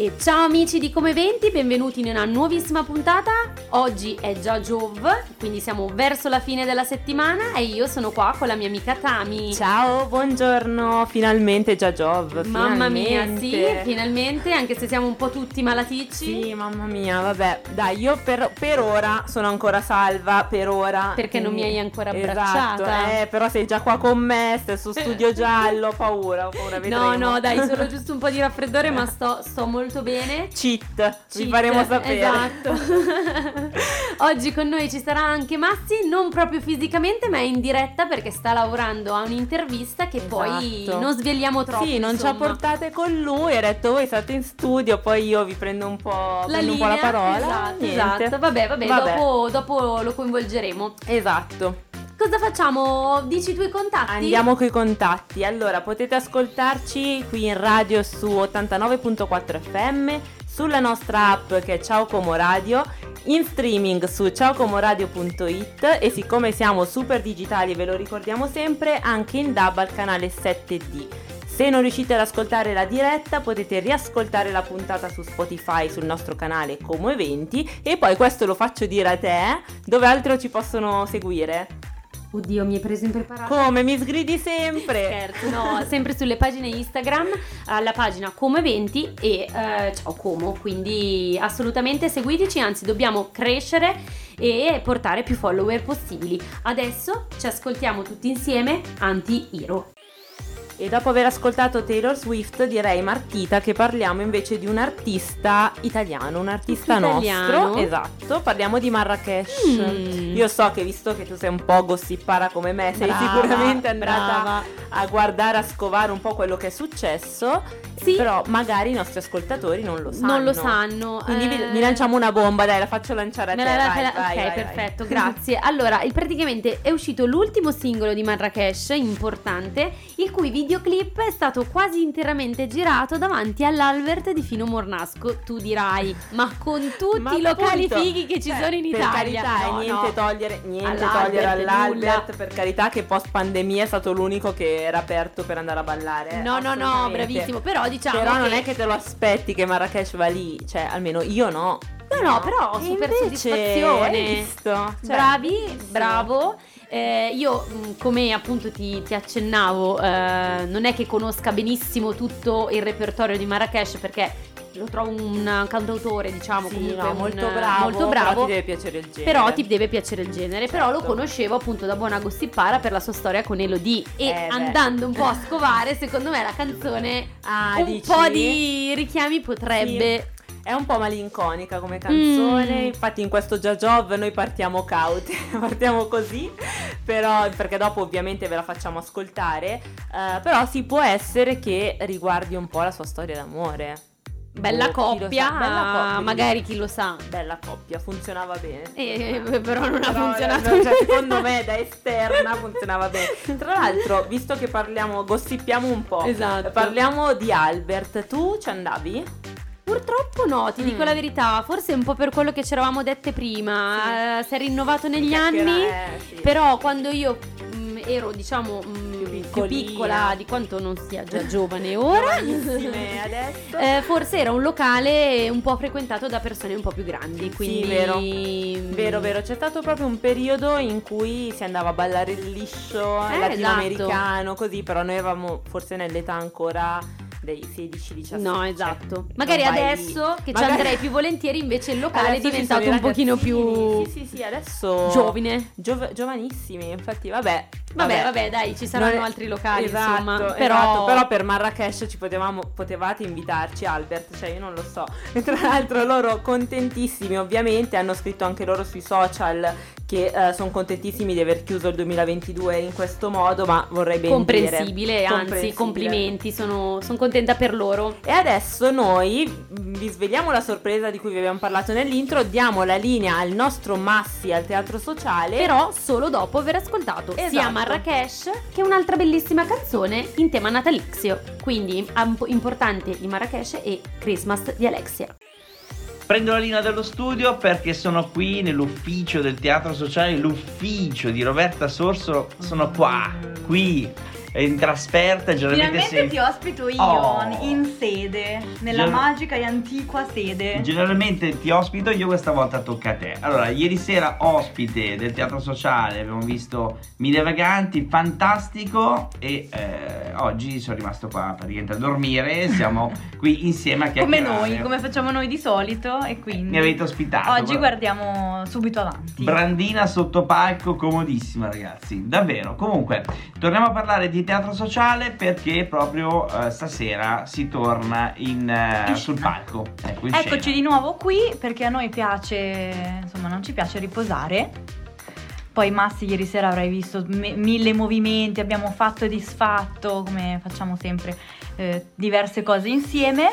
E ciao amici di Come 20, benvenuti in una nuovissima puntata. Oggi è già Giove, quindi siamo verso la fine della settimana e io sono qua con la mia amica Tami. Ciao, buongiorno, finalmente già Giove. Mamma mia, sì, finalmente, anche se siamo un po' tutti malaticci. Sì, mamma mia, vabbè, dai, io per, per ora sono ancora salva, per ora. Perché non mi hai ancora abbracciata. Esatto, eh, però sei già qua con me, stai su studio giallo, ho paura, ho paura, vedremo. No, no, dai, solo giusto un po' di raffreddore, ma sto, sto molto molto bene. Cheat, Cheat vi faremo sapere. Esatto. Oggi con noi ci sarà anche Massi, non proprio fisicamente, ma è in diretta perché sta lavorando a un'intervista che esatto. poi non svegliamo troppo. Sì, non insomma. ci ha portate con lui, ha detto voi state in studio, poi io vi prendo un po', la, linea, un po la parola. Esatto, esatto. Vabbè, vabbè, vabbè. Dopo, dopo lo coinvolgeremo. Esatto. Cosa facciamo? Dici i contatti? Andiamo con i contatti. Allora, potete ascoltarci qui in radio su 89.4 FM, sulla nostra app che è Ciao Como Radio, in streaming su ciaocomoradio.it e siccome siamo super digitali ve lo ricordiamo sempre, anche in DAB al canale 7D. Se non riuscite ad ascoltare la diretta potete riascoltare la puntata su Spotify sul nostro canale Como Eventi e poi questo lo faccio dire a te, dove altro ci possono seguire? Oddio, mi hai preso impreparato. Come mi sgridi sempre? Scherzo, no, sempre sulle pagine Instagram, alla pagina Como Eventi e eh, ciao Como, quindi assolutamente seguiteci, anzi dobbiamo crescere e portare più follower possibili. Adesso ci ascoltiamo tutti insieme Anti-Hero. E dopo aver ascoltato Taylor Swift direi Martita che parliamo invece di un artista italiano, un artista italiano. nostro, esatto, parliamo di Marrakesh. Mm. Io so che visto che tu sei un po' gossipara come me, sei brava, sicuramente andata brava. a guardare, a scovare un po' quello che è successo, sì. però magari i nostri ascoltatori non lo sanno. Non lo sanno. Quindi eh... vi, lanciamo una bomba, dai, la faccio lanciare a te. La, vai, vai, vai, ok, vai, perfetto, grazie. Allora, praticamente è uscito l'ultimo singolo di Marrakesh, importante, il cui video videoclip è stato quasi interamente girato davanti all'Albert di Fino Mornasco. Tu dirai, ma con tutti ma i locali appunto, fighi che ci cioè, sono in Italia. Per carità, no, niente, no. Togliere, niente all'Albert, togliere all'Albert, nulla. per carità che post pandemia è stato l'unico che era aperto per andare a ballare. No, no, no, bravissimo, però diciamo Però che... non è che te lo aspetti che Marrakesh va lì, cioè almeno io no. No, no, però super soddisfazione. Visto? Cioè, Bravi, bravo. Eh, io, mm, come appunto ti, ti accennavo, eh, non è che conosca benissimo tutto il repertorio di Marrakesh perché lo trovo un cantautore, diciamo, sì, comunque no, molto, un, bravo, molto bravo. Però ti deve piacere il genere. Però ti deve piacere il genere. Certo. Però lo certo. conoscevo appunto da buona gossipara per la sua storia con Elodie. E eh andando un po' a scovare, secondo me la canzone ah, un dici? po' di richiami potrebbe. Sì è un po' malinconica come canzone, mm. infatti in questo Già Job noi partiamo cauti, partiamo così, però, perché dopo ovviamente ve la facciamo ascoltare, uh, però sì può essere che riguardi un po' la sua storia d'amore. Bella, oh, coppia, bella coppia, magari chi lo sa. Bella coppia, funzionava bene. Eh, però non però, ha funzionato. No, cioè, secondo me da esterna funzionava bene. Tra l'altro, visto che parliamo, gossipiamo un po'. Esatto. Parliamo di Albert, tu ci andavi? Purtroppo no, ti mm. dico la verità, forse un po' per quello che ci eravamo dette prima, sì. eh, si è rinnovato negli anni, eh, sì. però quando io ero diciamo mh, mm, più, più, piccola di quanto non sia già giovane ora, adesso. Eh, forse era un locale un po' frequentato da persone un po' più grandi, quindi... Sì, vero, vero, vero, c'è stato proprio un periodo in cui si andava a ballare il liscio eh, latinoamericano, esatto. così, però noi avevamo forse nell'età ancora dei 16-17. No, esatto. Magari adesso che magari... ci andrei più volentieri, invece il locale è diventato un pochino più. Sì, sì, sì, adesso. Giovine. Giov- giovanissimi, infatti, vabbè. Vabbè, vabbè, dai, ci saranno non... altri locali, esatto, insomma. Esatto, però... Esatto, però per Marrakesh ci potevamo, potevate invitarci, Albert, cioè io non lo so. E tra l'altro loro contentissimi, ovviamente, hanno scritto anche loro sui social che uh, sono contentissimi di aver chiuso il 2022 in questo modo, ma vorrei ben comprensibile, dire anzi, complimenti, sono, sono, contenta per loro. E adesso noi vi svegliamo la sorpresa di cui vi abbiamo parlato nell'intro, diamo la linea al nostro Massi al Teatro Sociale, però solo dopo aver ascoltato esatto. sia Marrakesh che un'altra bellissima canzone in tema natalizio. Quindi importante di Marrakesh e Christmas di Alexia. Prendo la linea dello studio perché sono qui nell'ufficio del Teatro Sociale, l'ufficio di Roberta Sorsolo. Sono qua, qui, in trasferta, generalmente Finalmente se- ti ospito io Oh. in sede, nella Gen- magica e antiqua sede. Generalmente ti ospito io, questa volta tocca a te. Allora, ieri sera ospite del teatro sociale abbiamo visto Mille Vaganti, fantastico e eh, oggi sono rimasto qua praticamente a dormire, siamo qui insieme a Come chiacchierare. noi, come facciamo noi di solito e quindi Mi avete ospitato. oggi guarda. guardiamo subito avanti. Brandina sotto palco, comodissima ragazzi, davvero. Comunque, torniamo a parlare di teatro sociale perché proprio eh, stasera si torna in, eh, In sul palco. Ecco, in Eccoci scena. di nuovo qui perché a noi piace, insomma, non ci piace riposare. Poi Massi ieri sera avrai visto me- mille movimenti, abbiamo fatto e disfatto, come facciamo sempre, eh, diverse cose insieme.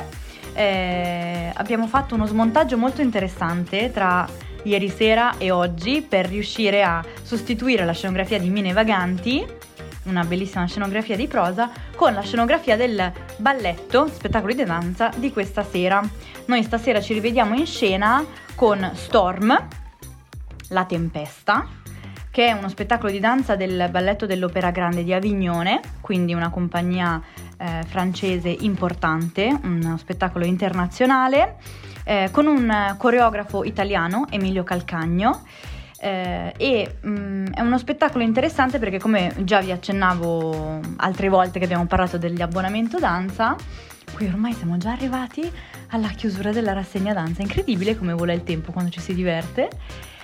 Eh, abbiamo fatto uno smontaggio molto interessante tra ieri sera e oggi per riuscire a sostituire la scenografia di Mine Vaganti, una bellissima scenografia di prosa, con la scenografia del balletto, spettacolo di danza di questa sera. Noi stasera ci rivediamo in scena con Storm, La Tempesta, che è uno spettacolo di danza del balletto dell'Opera Grande di Avignone, quindi una compagnia eh, francese importante, uno spettacolo internazionale, eh, con un coreografo italiano, Emilio Calcagno. Eh, e mm, è uno spettacolo interessante perché come già vi accennavo altre volte che abbiamo parlato degli abbonamento danza, qui ormai siamo già arrivati alla chiusura della rassegna danza, incredibile come vola il tempo quando ci si diverte.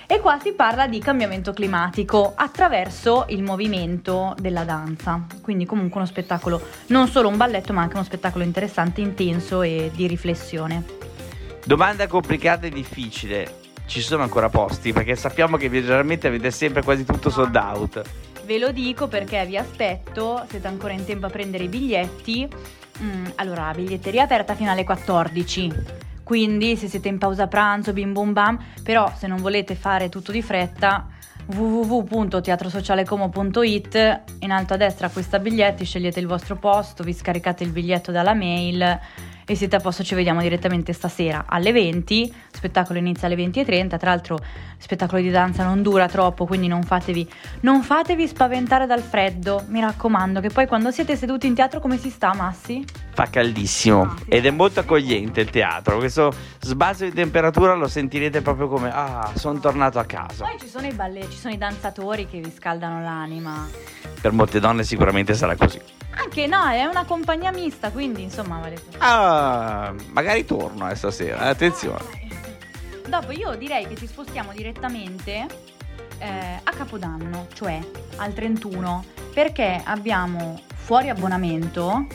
E qua si parla di cambiamento climatico attraverso il movimento della danza, quindi comunque uno spettacolo, non solo un balletto ma anche uno spettacolo interessante, intenso e di riflessione. Domanda complicata e difficile. Ci sono ancora posti? Perché sappiamo che generalmente avete sempre quasi tutto sold out. Ve lo dico perché vi aspetto, siete ancora in tempo a prendere i biglietti. Mm, allora, biglietteria aperta fino alle 14. Quindi se siete in pausa pranzo, bim bum bam, però se non volete fare tutto di fretta, www.teatrosocialecomo.it in alto a destra acquista biglietti, scegliete il vostro posto, vi scaricate il biglietto dalla mail e siete a posto, ci vediamo direttamente stasera alle 20, spettacolo inizia alle 20.30, tra l'altro spettacolo di danza non dura troppo, quindi non fatevi, non fatevi spaventare dal freddo, mi raccomando, che poi quando siete seduti in teatro come si sta Massi? Fa caldissimo Ah, ed è molto accogliente il teatro. Questo sbalzo di temperatura lo sentirete proprio come ah, sono tornato a casa. Poi ci sono i ballet, ci sono i danzatori che vi scaldano l'anima. Per molte donne sicuramente sarà così. Anche no, è una compagnia mista, quindi insomma vale. Ah, magari torno eh, stasera, eh, attenzione. Dopo io direi che ci spostiamo direttamente eh, a Capodanno, cioè al 31, perché abbiamo fuori abbonamento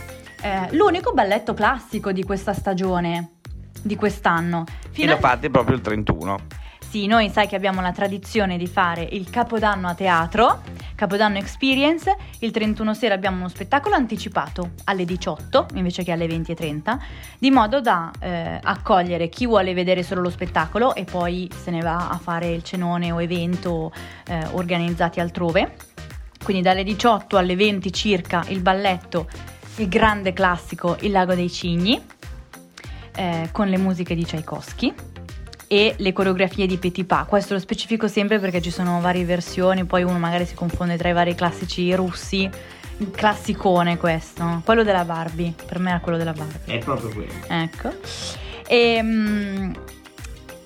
eh, l'unico balletto classico di questa stagione, di quest'anno. E Fino lo a- fate proprio il 31. Sì, noi sai che abbiamo la tradizione di fare il Capodanno a teatro, Capodanno Experience, il 31 sera abbiamo uno spettacolo anticipato alle 18 invece che alle 20.30, di modo da eh, accogliere chi vuole vedere solo lo spettacolo e poi se ne va a fare il cenone o evento eh, organizzati altrove. Quindi dalle 18 alle 20 circa il balletto, il grande classico Il lago dei cigni, eh, con le musiche di Tchaikovsky e le coreografie di Petit Pas. Questo lo specifico sempre perché ci sono varie versioni, poi uno magari si confonde tra i vari classici russi. Classicone questo, quello della Barbie, per me era quello della Barbie. È proprio quello. Ecco. E, mm,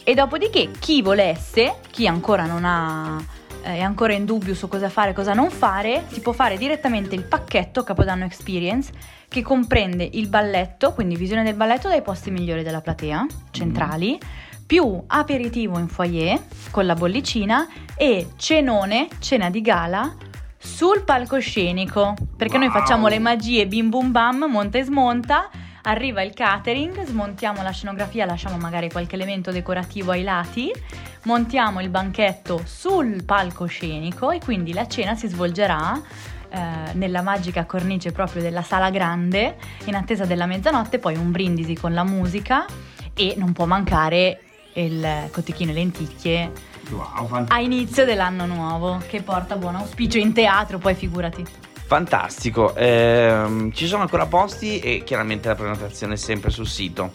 e dopodiché chi volesse, chi ancora non ha, eh, è ancora in dubbio su cosa fare e cosa non fare, si può fare direttamente il pacchetto Capodanno Experience che comprende il balletto, quindi visione del balletto dai posti migliori della platea, centrali, più aperitivo in foyer con la bollicina e cenone, cena di gala sul palcoscenico, perché noi Wow. facciamo le magie bim bum bam, monta e smonta, arriva il catering, smontiamo la scenografia, lasciamo magari qualche elemento decorativo ai lati, montiamo il banchetto sul palcoscenico e quindi la cena si svolgerà eh, nella magica cornice proprio della sala grande in attesa della mezzanotte, poi un brindisi con la musica e non può mancare il cotechino e lenticchie Wow, a inizio dell'anno nuovo che porta buon auspicio in teatro, poi figurati. fantastico. Ehm, ci sono ancora posti e chiaramente la prenotazione è sempre sul sito.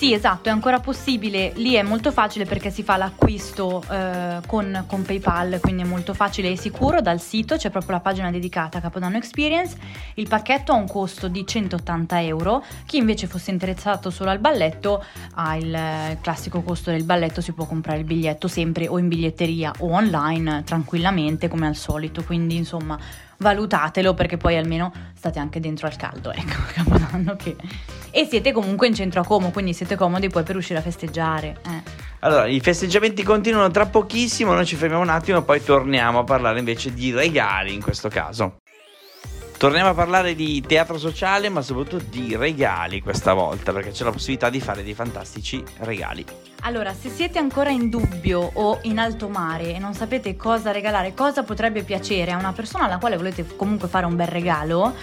Sì, esatto, è ancora possibile. Lì è molto facile perché si fa l'acquisto eh, con, con PayPal, quindi è molto facile e sicuro dal sito, c'è proprio la pagina dedicata a Capodanno Experience. Il pacchetto ha un costo di 180 euro. Chi invece fosse interessato solo al balletto ha il eh, classico costo del balletto, si può comprare il biglietto sempre o in biglietteria o online tranquillamente come al solito. Quindi insomma valutatelo perché poi almeno state anche dentro al caldo, ecco, Capodanno che... E siete comunque in centro a Como, quindi siete comodi poi per uscire a festeggiare. Eh. Allora, i festeggiamenti continuano tra pochissimo, noi ci fermiamo un attimo e poi torniamo a parlare invece di regali in questo caso. Torniamo a parlare di teatro sociale, ma soprattutto di regali questa volta, perché c'è la possibilità di fare dei fantastici regali. Allora, se siete ancora in dubbio o in alto mare e non sapete cosa regalare, cosa potrebbe piacere a una persona alla quale volete comunque fare un bel regalo,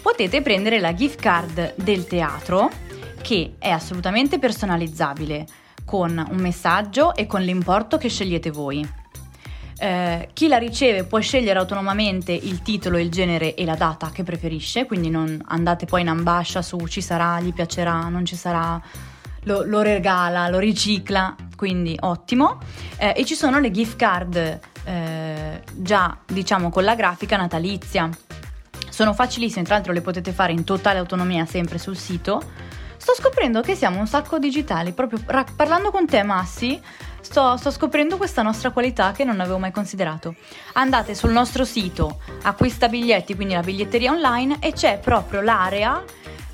potete prendere la gift card del teatro, che è assolutamente personalizzabile, con un messaggio e con l'importo che scegliete voi. Eh, chi la riceve può scegliere autonomamente il titolo, il genere e la data che preferisce, quindi non andate poi in ambascia su ci sarà, gli piacerà, non ci sarà, lo, lo regala, lo ricicla, quindi ottimo. Eh, e ci sono le gift card eh, già diciamo con la grafica natalizia. Sono facilissime, tra l'altro le potete fare in totale autonomia sempre sul sito. Sto scoprendo che siamo un sacco digitali, proprio ra- parlando con te Massi, sto, sto, scoprendo questa nostra qualità che non avevo mai considerato. Andate sul nostro sito, acquista biglietti, quindi la biglietteria online, e c'è proprio l'area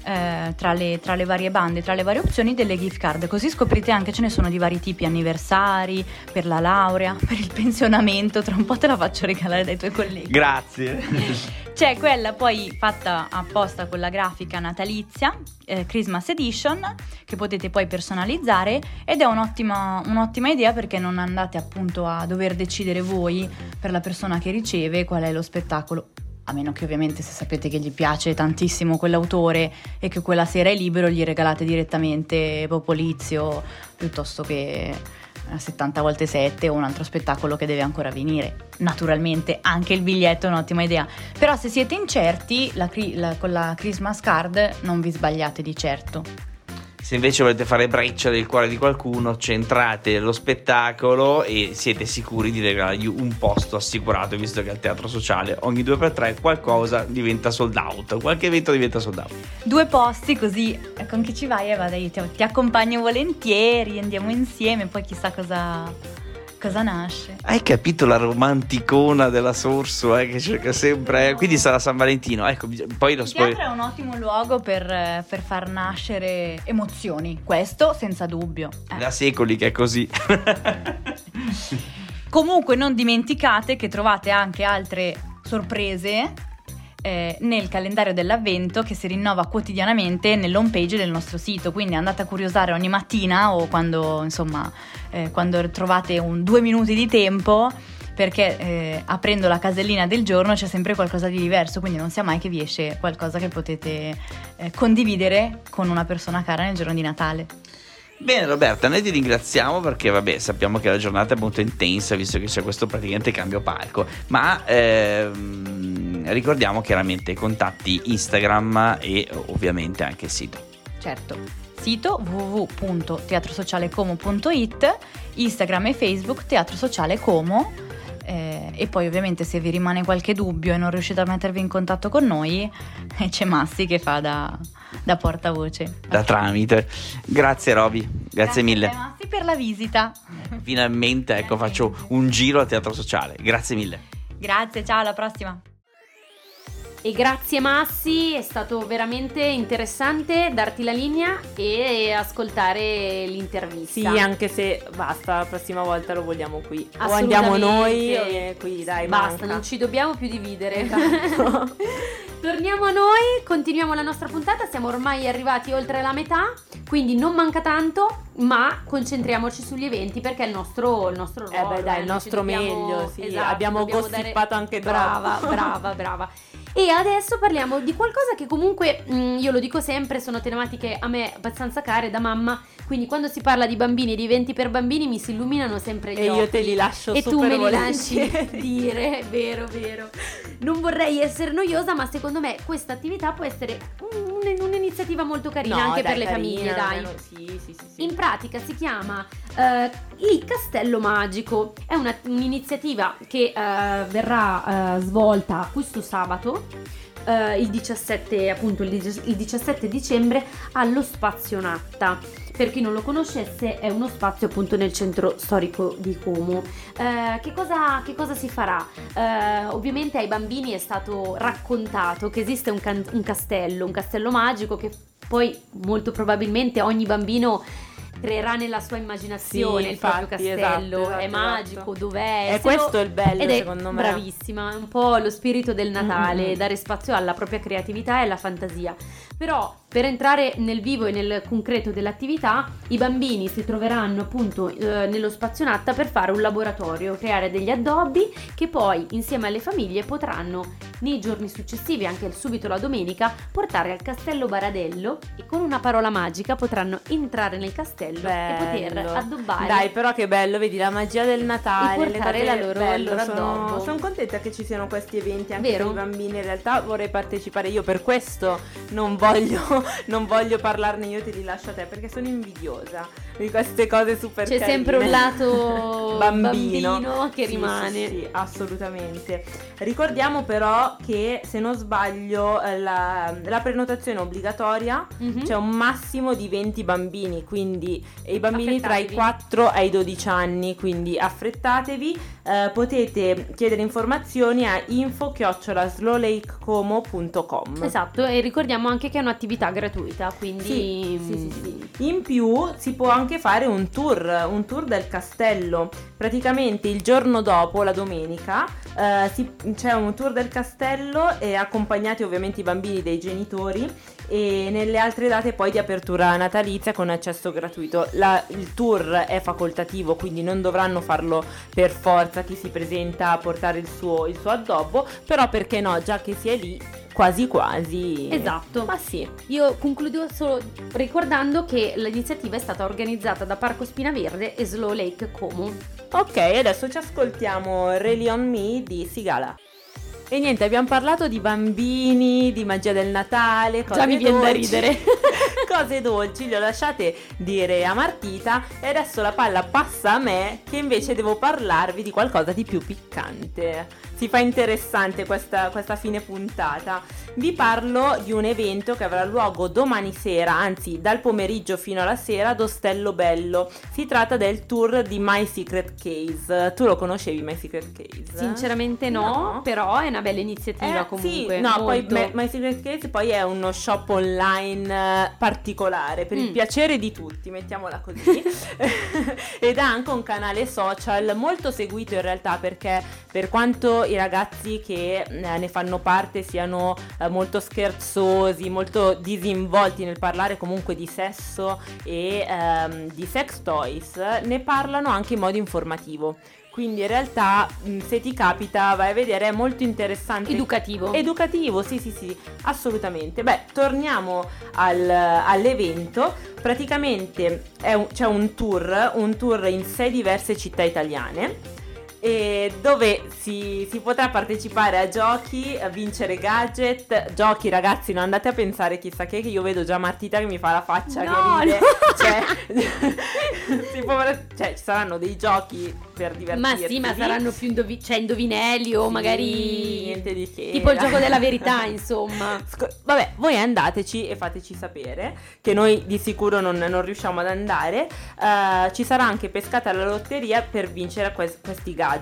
eh, tra, le, tra, le, varie bande, tra le varie opzioni delle gift card. Così scoprite anche ce ne sono di vari tipi, anniversari, per la laurea, per il pensionamento. Tra un po' te la faccio regalare dai tuoi colleghi. Grazie. C'è quella poi fatta apposta con la grafica natalizia, eh, Christmas Edition, che potete poi personalizzare ed è un'ottima, un'ottima idea perché non andate appunto a dover decidere voi per la persona che riceve qual è lo spettacolo a meno che ovviamente se sapete che gli piace tantissimo quell'autore e che quella sera è libero gli regalate direttamente Popolizio piuttosto che 70 volte 7 o un altro spettacolo che deve ancora venire. Naturalmente anche il biglietto è un'ottima idea, però se siete incerti la, la, con la Christmas card non vi sbagliate di certo. Se invece volete fare breccia del cuore di qualcuno, centrate lo spettacolo e siete sicuri di regalargli un posto assicurato, visto che al teatro sociale ogni 2x3 qualcosa diventa sold out, qualche evento diventa sold out. Due posti così con chi ci vai? Eh, vada, io ti, ti accompagno volentieri, andiamo insieme, poi chissà cosa cosa nasce. Hai capito la romanticona della Sorso eh, che cerca sempre, eh? quindi sarà San Valentino. Ecco, poi lo spoiler. Il teatro è un ottimo luogo per, per, far nascere emozioni, questo senza dubbio. Eh. Da secoli che è così. Comunque non dimenticate che trovate anche altre sorprese eh, nel calendario dell'avvento che si rinnova quotidianamente nell'home page del nostro sito, quindi andate a curiosare ogni mattina o quando, insomma, eh, quando trovate un due minuti di tempo perché eh, aprendo la casellina del giorno c'è sempre qualcosa di diverso, quindi non sia mai che vi esce qualcosa che potete eh, condividere con una persona cara nel giorno di Natale. Bene Roberta, noi ti ringraziamo perché vabbè sappiamo che la giornata è molto intensa visto che c'è questo praticamente cambio palco, ma ehm, ricordiamo chiaramente i contatti Instagram e ovviamente anche il sito. Certo, sito www.teatrosocialecomo.it, Instagram e Facebook Teatro Sociale Como eh, e poi ovviamente se vi rimane qualche dubbio e non riuscite a mettervi in contatto con noi c'è Massi che fa da, da portavoce. Da tramite. Grazie Roby, grazie, grazie mille. Grazie Massi per la visita. Finalmente ecco faccio un giro al teatro sociale. Grazie mille. Grazie, ciao alla prossima. E grazie Massi, è stato veramente interessante darti la linea e ascoltare l'intervista. Sì, anche se basta, la prossima volta lo vogliamo qui. O andiamo noi o qui, dai, basta, manca. non ci dobbiamo più dividere. Esatto. Torniamo a noi, continuiamo la nostra puntata, siamo ormai arrivati oltre la metà, quindi non manca tanto, ma concentriamoci sugli eventi perché è il nostro, il nostro ruolo. Eh beh dai, eh, il nostro dobbiamo, meglio, sì, esatto, abbiamo gossipato dare... anche brava, troppo. Brava, brava, E adesso parliamo di qualcosa che comunque, mh, mm, io lo dico sempre, sono tematiche a me abbastanza care da mamma, quindi quando si parla di bambini e di eventi per bambini mi si illuminano sempre gli e occhi. E io te li lascio E tu me li lasci dire, vero, vero. Non vorrei essere noiosa, ma secondo me questa attività può essere un- un'iniziativa molto carina No, anche dai, per le carina, famiglie, dai. almeno- Sì, sì, sì. sì. In pratica si chiama eh, il Castello Magico, è una- un'iniziativa che eh, verrà eh, svolta questo sabato, il 17, appunto il, il 17 dicembre allo Spazio Natta. Per chi non lo conoscesse è uno spazio appunto nel centro storico di Como. Eh, che, cosa, che cosa si farà? Eh, ovviamente ai bambini è stato raccontato che esiste un, can- un castello, un castello magico che poi molto probabilmente ogni bambino creerà nella sua immaginazione Sì, il proprio infatti, castello, esatto, è esatto, magico, esatto. dov'è? È Se questo lo- il bello, ed è secondo me. bravissima, è un po' lo spirito del Natale, Mm-mm. dare spazio alla propria creatività e alla fantasia. Però per entrare nel vivo e nel concreto dell'attività, i bambini si troveranno appunto eh, nello spazio Natta per fare un laboratorio, creare degli addobbi che poi insieme alle famiglie potranno nei giorni successivi, anche subito la domenica, portare al castello Baradello e con una parola magica potranno entrare nel castello e poter Bello. addobbare. Dai, però che bello, vedi la magia del Natale, E portare la loro- bello, sono, sono contenta che ci siano questi eventi anche Vero? per i bambini. In realtà vorrei partecipare io, per questo non voglio, non voglio parlarne, io te li lascio a te perché sono invidiosa di queste cose super C'è carine. sempre un lato bambino, bambino che Sì, rimane. Sì, sì, assolutamente. Ricordiamo però che se non sbaglio eh, la, la prenotazione è obbligatoria Mhm. c'è un massimo di 20 bambini, quindi e i bambini tra i Affrettatevi. 4 ai 12 anni, quindi affrettatevi. Eh, potete chiedere informazioni a info-slowlakecomo.com. Esatto, e ricordiamo anche che è un'attività gratuita, quindi Sì, sì, sì, sì. In più si può anche fare un tour, un tour del castello. Praticamente il giorno dopo, la domenica, eh, si- c'è un tour del castello e accompagnati ovviamente i bambini dei genitori e nelle altre date poi di apertura natalizia con accesso gratuito. La- il tour è facoltativo, quindi non dovranno farlo per forza chi si presenta a portare il suo, il suo addobbo, però perché no, già che si è lì, quasi quasi. Esatto. Ma sì. Io concludo solo ricordando che l'iniziativa è stata organizzata da Parco Spinaverde e Slow Lake Como. Ok, adesso ci ascoltiamo Really on Me di Sigala. E niente, abbiamo parlato di bambini, di magia del Natale, cose Già mi viene da ridere. cose dolci, le ho lasciate dire a Martita e adesso la palla passa a me che invece devo parlarvi di qualcosa di più piccante. Si fa interessante questa, questa fine puntata. Vi parlo di un evento che avrà luogo domani sera, anzi dal pomeriggio fino alla sera ad Ostello Bello. Si tratta del tour di My Secret Case. Tu lo conoscevi My Secret Case? Sinceramente no, No. però è una bella iniziativa Eh, comunque. Sì, no, poi molto. My, My Secret Case poi è uno shop online eh, particolare per il Mm. piacere di tutti, mettiamola così. Ed ha anche un canale social molto seguito in realtà perché per quanto i ragazzi che eh, ne fanno parte siano eh, molto scherzosi, molto disinvolti nel parlare comunque di sesso e ehm, di sex toys, ne parlano anche in modo informativo. Quindi in realtà se ti capita vai a vedere è molto interessante. Educativo. Educativo, sì sì sì, assolutamente. Beh, torniamo al- all'evento. Praticamente un- c'è un tour, un tour in sei diverse città italiane. Dove si, si potrà partecipare a giochi, a vincere gadget. Giochi, ragazzi, non andate a pensare chissà che, che io vedo già Martita che mi fa la faccia No, che ride. no. Cioè, può- cioè, ci saranno dei giochi per divertirsi. Ma sì, ma saranno più indovi- cioè, indovinelli o Sì, magari niente di che. tipo il gioco della verità, insomma. Sco- Vabbè, voi andateci e fateci sapere che noi di sicuro non, non riusciamo ad andare. Eh, ci sarà anche pescata alla lotteria per vincere quest- questi gadget.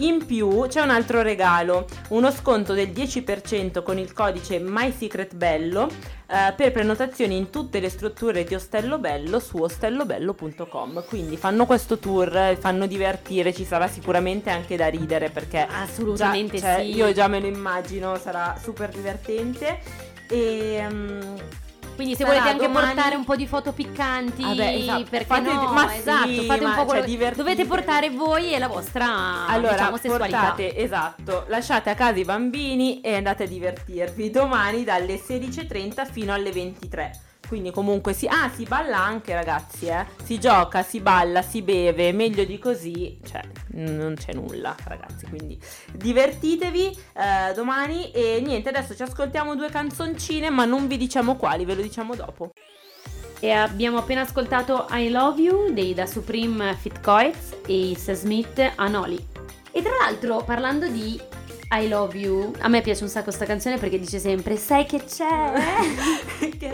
In più c'è un altro regalo, uno sconto del 10% con il codice MySecretBello eh, per prenotazioni in tutte le strutture di Ostello Bello su ostellobello.com. Quindi fanno questo tour, eh, fanno divertire, ci sarà sicuramente anche da ridere perché Assolutamente Già, cioè, sì. Io già me lo immagino, sarà super divertente. E mm, Quindi se sarà volete anche domani- portare un po' di foto piccanti, Vabbè, esatto, perché fate- no? ma sì, esatto, fate un po' quello cioè. Dovete portare voi e la vostra allora diciamo, sessualità. portate, esatto, lasciate a casa i bambini e andate a divertirvi domani dalle 16.30 fino alle 23. Quindi comunque si, ah, si balla anche ragazzi, eh. Si gioca, si balla, si beve, meglio di così, cioè non c'è nulla ragazzi, quindi divertitevi eh, domani e niente, adesso ci ascoltiamo due canzoncine ma non vi diciamo quali, ve lo diciamo dopo. E abbiamo appena ascoltato I Love You dei Da Supreme Fit Coits e Ace Smith Anoli. E tra l'altro, parlando di I Love You, a me piace un sacco sta canzone perché dice sempre Sai che c'è? che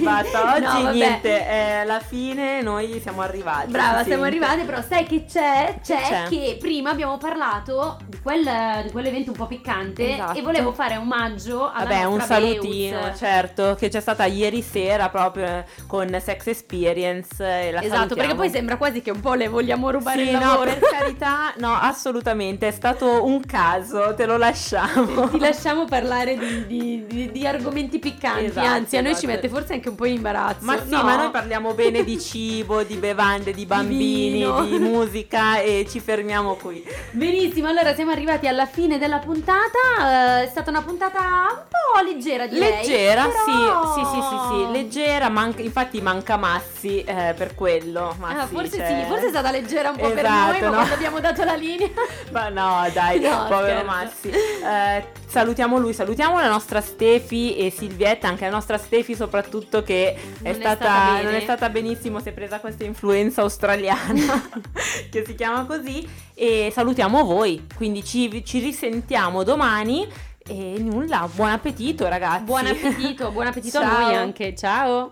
Basta, oggi No, niente, è la fine, noi siamo arrivati. Brava, si siamo sente. arrivate, però sai che c'è? C'è, c'è? che prima abbiamo parlato quel- di quell'evento un po' piccante Esatto. e volevo fare omaggio alla Vabbè, un salutino, Beuz. certo, che c'è stata ieri sera proprio con Sex Experience. E la Esatto, salutiamo. perché poi sembra quasi che un po' le vogliamo rubare Sì, il no, lavoro. per carità, no, assolutamente, è stato un caso, te lo lasciamo. Ti lasciamo parlare di, di- di- di argomenti piccanti, Esatto, anzi a noi ci esatto. mette forse anche un po' in imbarazzo. Ma sì, No. ma noi parliamo bene di cibo, di bevande, di bambini, vino. di musica e ci fermiamo qui. Benissimo, allora siamo arrivati alla fine della puntata, eh, è stata una puntata un po' leggera direi. Leggera, però- sì, sì, sì, sì, sì, leggera, manca- infatti manca Massi eh, per quello. Ah, Massi, forse cioè- sì, forse è stata leggera un po' per Esatto, noi, ma no? quando abbiamo dato la linea... Ma no, dai, No, povero scherzo. Massi. Eh, salutiamo lui, salutiamo la nostra Stefi e Silvietta, anche la nostra Stefi soprattutto che è Non è stata, stata bene. non è stata benissimo, si è presa questa influenza australiana che si chiama così e salutiamo voi, quindi ci, ci risentiamo domani e nulla, buon appetito ragazzi. Buon appetito, buon appetito a Ciao. noi anche, ciao!